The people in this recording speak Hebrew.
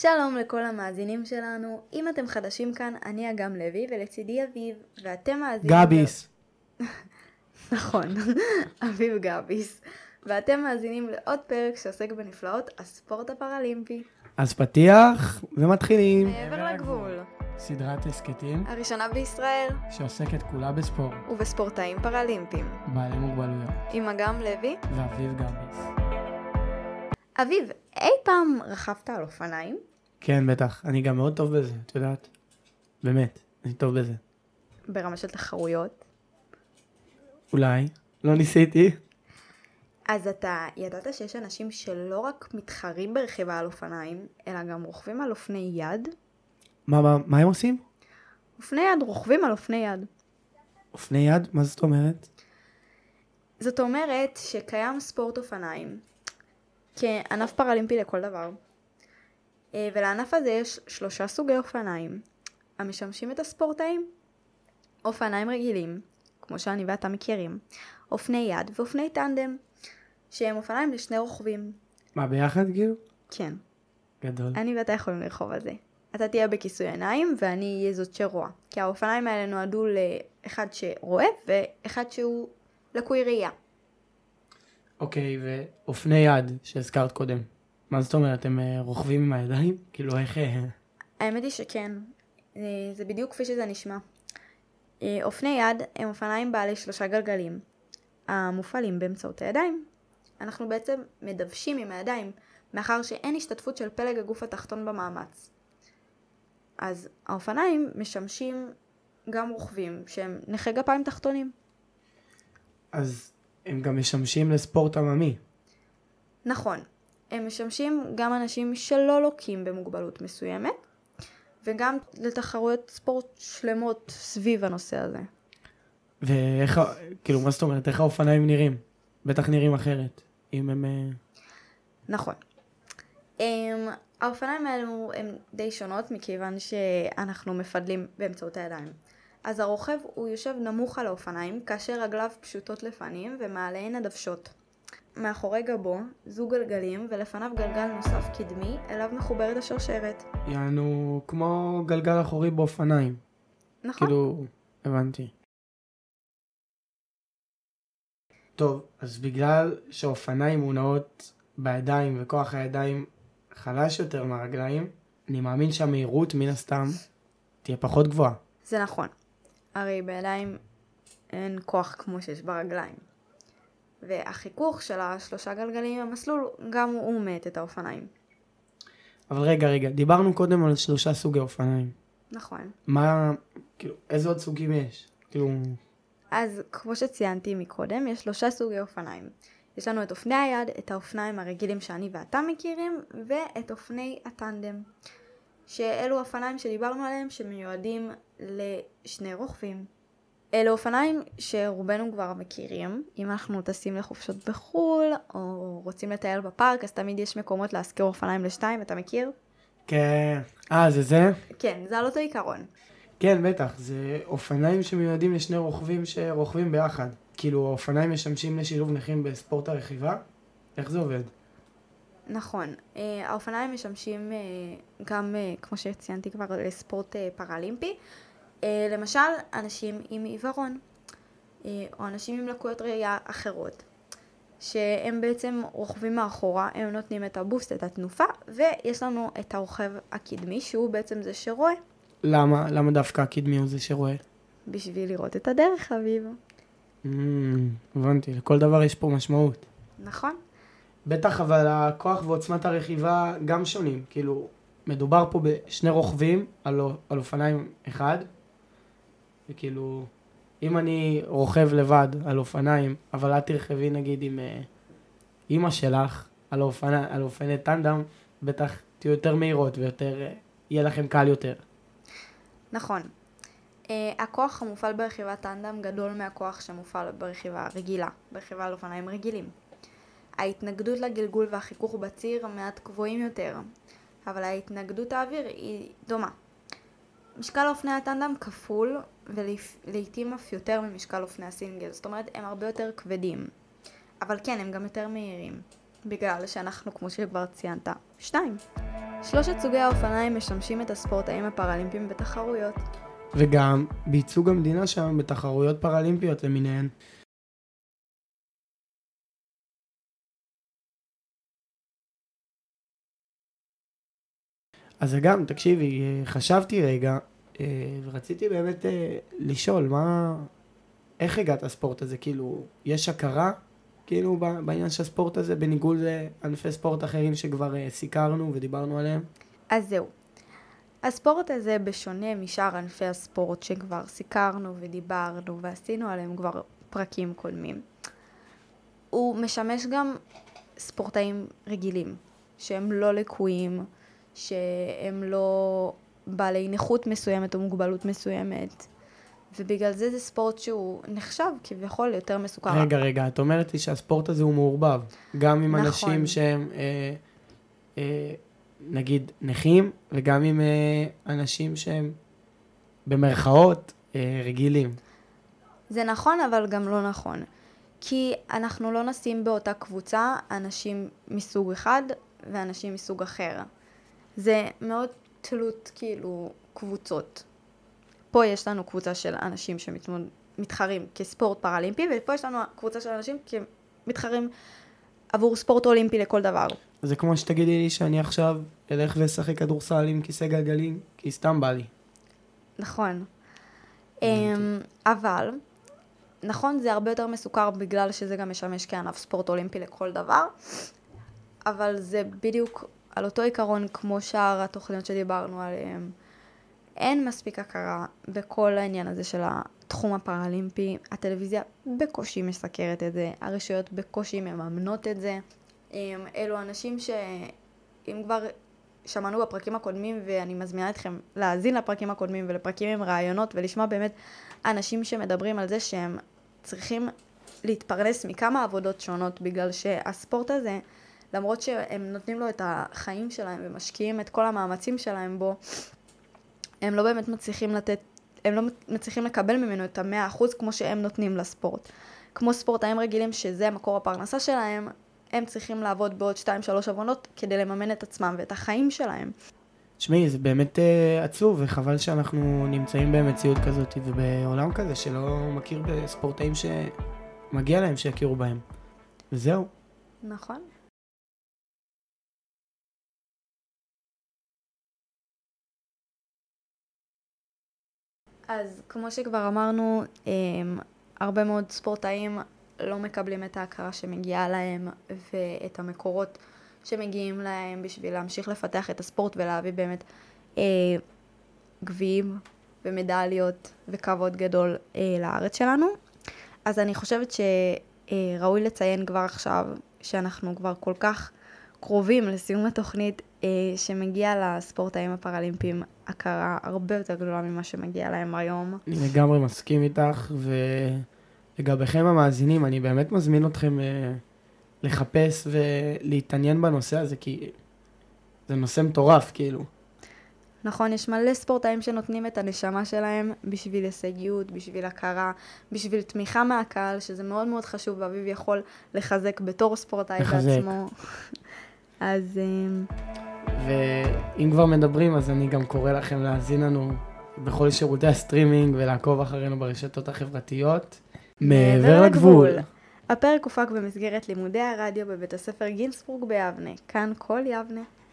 שלום לכל המאזינים שלנו, אם אתם חדשים כאן, אני אגם לוי ולצידי אביב, ואתם מאזינים... גביס. נכון, אביב גביס. ואתם מאזינים לעוד פרק שעוסק בנפלאות הספורט הפראלימפי. אז פתיח ומתחילים. מעבר לגבול. סדרת הסכתים הראשונה בישראל, שעוסקת כולה בספורט, ובספורטאים פראלימפיים. בעלי מוגבלויות, עם אגם לוי. ואביב גביס. אביב, אי פעם רכבת על אופניים? כן, בטח. אני גם מאוד טוב בזה, את יודעת? באמת, אני טוב בזה. ברמה של תחרויות? אולי. לא ניסיתי. אז אתה ידעת שיש אנשים שלא רק מתחרים ברכיבה על אופניים, אלא גם רוכבים על אופני יד? מה, מה, מה הם עושים? אופני יד רוכבים על אופני יד. אופני יד? מה זאת אומרת? זאת אומרת שקיים ספורט אופניים כענף פראלימפי לכל דבר. אה, ולענף הזה יש שלושה סוגי אופניים המשמשים את הספורטאים. אופניים רגילים, כמו שאני ואתה מכירים, אופני יד ואופני טנדם, שהם אופניים לשני רוכבים. מה, ביחד כאילו? כן, גדול. אני ואתה יכולים לרחוב על זה. אתה תהיה בכיסוי עיניים ואני אהיה זאת שרואה. כי האופניים האלה נועדו לאחד שרואה ואחד שהוא לקוי ראייה. אוקיי, ואופני יד שהזכרת קודם. מה זאת אומרת, הם אה, רוכבים עם הידיים? כאילו, איך... אה, האמת היא שכן, אה, זה בדיוק כפי שזה נשמע. אופני יד הם אופניים בעלי שלושה גלגלים, המופעלים באמצעות הידיים. אנחנו בעצם מדוושים עם הידיים, מאחר שאין השתתפות של פלג הגוף התחתון במאמץ. אז האופניים משמשים גם רוכבים שהם נכי גפיים תחתונים. אז הם גם משמשים לספורט עממי. נכון, הם משמשים גם אנשים שלא לוקים במוגבלות מסוימת, וגם לתחרויות ספורט שלמות סביב הנושא הזה. ואיך, כאילו, מה זאת אומרת, איך האופניים נראים? בטח נראים אחרת. אם הם... אה, נכון. Um, האופניים האלו הן די שונות מכיוון שאנחנו מפדלים באמצעות הידיים. אז הרוכב הוא יושב נמוך על האופניים כאשר רגליו פשוטות לפנים ומעליהן הדוושות. מאחורי גבו זוג גלגלים ולפניו גלגל נוסף קדמי אליו מחוברת השרשרת. יענו כמו גלגל אחורי באופניים. נכון? כאילו, הבנתי. טוב, אז בגלל שאופניים מונעות בידיים וכוח הידיים חלש יותר מהרגליים, אני מאמין שהמהירות מן הסתם תהיה פחות גבוהה. זה נכון. הרי בידיים אין כוח כמו שיש ברגליים. והחיכוך של השלושה גלגלים עם המסלול גם הוא מאט את האופניים. אבל רגע, רגע, דיברנו קודם על שלושה סוגי אופניים. נכון. מה, כאילו, איזה עוד סוגים יש? כאילו, אז כמו שציינתי מקודם, יש שלושה סוגי אופניים. יש לנו את אופני היד, את האופניים הרגילים שאני ואתה מכירים, ואת אופני הטנדם. שאלו אופניים שדיברנו עליהם שמיועדים לשני רוכבים. אלו אופניים שרובנו כבר מכירים, אם אנחנו טסים לחופשות בחו"ל, או רוצים לטייל בפארק, אז תמיד יש מקומות להשכיר אופניים לשתיים, אתה מכיר? כן. אה, זה זה? כן, זה על אותו עיקרון. כן, בטח. זה אופניים שמיועדים לשני רוכבים שרוכבים ביחד. כאילו, האופניים משמשים לשילוב נכים בספורט הרכיבה? איך זה עובד? נכון. אה, האופניים משמשים אה, גם, אה, כמו שציינתי כבר, לספורט פראלימפי. אה, למשל, אנשים עם עיוורון, אה, או אנשים עם לקויות ראייה אחרות, שהם בעצם רוכבים מאחורה, הם נותנים את הבוסט, את התנופה, ויש לנו את הרוכב הקדמי, שהוא בעצם זה שרואה, למה? למה דווקא הקדמי הוא זה שרואה? בשביל לראות את הדרך, אביב. Mm, הבנתי, לכל דבר יש פה משמעות. נכון? בטח, אבל הכוח ועוצמת הרכיבה גם שונים. כאילו, מדובר פה בשני רוכבים על, על אופניים אחד, וכאילו, אם אני רוכב לבד על אופניים, אבל את תרכבי נגיד עם אה, אימא שלך על, האופני, על אופני טנדם, בטח תהיו יותר מהירות ויותר, אה, יהיה לכם קל יותר. נכון. Uh, הכוח המופעל ברכיבת טנדם גדול מהכוח שמופעל ברכיבה רגילה, ברכיבה על אופניים רגילים. ההתנגדות לגלגול והחיכוך בציר מעט גבוהים יותר, אבל ההתנגדות האוויר היא דומה. משקל אופני הטנדם כפול, ולעיתים אף יותר ממשקל אופני הסינגל, זאת אומרת הם הרבה יותר כבדים. אבל כן, הם גם יותר מהירים, בגלל שאנחנו, כמו שכבר ציינת, שתיים. שלושת סוגי האופניים משמשים את הספורטאים הפראלימפיים בתחרויות. וגם בייצוג המדינה שם בתחרויות פראלימפיות למיניהן. אז גם, תקשיבי, חשבתי רגע, ורציתי באמת אה, לשאול, מה... איך הגעת לספורט הזה? כאילו, יש הכרה, כאילו, בעניין של הספורט הזה, בניגוד לענפי ספורט אחרים שכבר סיקרנו ודיברנו עליהם? אז זהו. הספורט הזה, בשונה משאר ענפי הספורט שכבר סיקרנו ודיברנו ועשינו עליהם כבר פרקים קודמים, הוא משמש גם ספורטאים רגילים, שהם לא לקויים, שהם לא בעלי נכות מסוימת או מוגבלות מסוימת. ובגלל זה זה ספורט שהוא נחשב כביכול יותר מסוכר. רגע, רגע, את אומרת לי שהספורט הזה הוא מעורבב. גם עם נכון. אנשים שהם, אה, אה, נגיד, נכים, וגם עם אה, אנשים שהם, במרכאות, אה, רגילים. זה נכון, אבל גם לא נכון. כי אנחנו לא נשים באותה קבוצה אנשים מסוג אחד ואנשים מסוג אחר. זה מאוד תלות כאילו קבוצות. פה יש לנו קבוצה של אנשים שמתחרים כספורט פראלימפי, ופה יש לנו קבוצה של אנשים כמתחרים עבור ספורט אולימפי לכל דבר. זה כמו שתגידי לי שאני עכשיו אלך ואשחק כדורסל עם כיסא גלגלים, כי סתם בא לי. נכון. אמ, אבל, נכון, זה הרבה יותר מסוכר בגלל שזה גם משמש כענף ספורט אולימפי לכל דבר, אבל זה בדיוק על אותו עיקרון כמו שאר התוכניות שדיברנו עליהן. אין מספיק הכרה בכל העניין הזה של התחום הפראלימפי. הטלוויזיה בקושי מסקרת את זה, הרשויות בקושי מממנות את זה. אלו אנשים שאם כבר שמענו בפרקים הקודמים, ואני מזמינה אתכם להאזין לפרקים הקודמים ולפרקים עם רעיונות ולשמוע באמת אנשים שמדברים על זה שהם צריכים להתפרנס מכמה עבודות שונות בגלל שהספורט הזה למרות שהם נותנים לו את החיים שלהם ומשקיעים את כל המאמצים שלהם בו, הם לא באמת מצליחים לתת, הם לא מצליחים לקבל ממנו את המאה אחוז כמו שהם נותנים לספורט. כמו ספורטאים רגילים שזה מקור הפרנסה שלהם, הם צריכים לעבוד בעוד 2-3 עוונות כדי לממן את עצמם ואת החיים שלהם. תשמעי, זה באמת uh, עצוב, וחבל שאנחנו נמצאים במציאות כזאת ובעולם כזה שלא מכיר בספורטאים שמגיע להם שיכירו בהם. וזהו. נכון. אז כמו שכבר אמרנו, הם, הרבה מאוד ספורטאים לא מקבלים את ההכרה שמגיעה להם ואת המקורות שמגיעים להם בשביל להמשיך לפתח את הספורט ולהביא באמת אה, גביעים ומדליות וכבוד גדול אה, לארץ שלנו. אז אני חושבת שראוי לציין כבר עכשיו שאנחנו כבר כל כך קרובים לסיום התוכנית אה, שמגיע לספורטאים הפראלימפיים הכרה הרבה יותר גדולה ממה שמגיע להם היום. אני לגמרי מסכים איתך, ולגביכם המאזינים, אני באמת מזמין אתכם אה, לחפש ולהתעניין בנושא הזה, כי זה נושא מטורף, כאילו. נכון, יש מלא ספורטאים שנותנים את הנשמה שלהם בשביל הישגיות, בשביל הכרה, בשביל תמיכה מהקהל, שזה מאוד מאוד חשוב, ואביב יכול לחזק בתור ספורטאי לחזק. בעצמו. אז... ואם כבר מדברים, אז אני גם קורא לכם להאזין לנו בכל שירותי הסטרימינג ולעקוב אחרינו ברשתות החברתיות. מעבר לגבול. הפרק הופק במסגרת לימודי הרדיו בבית הספר גינסבורג ביבנה, כאן כל יבנה.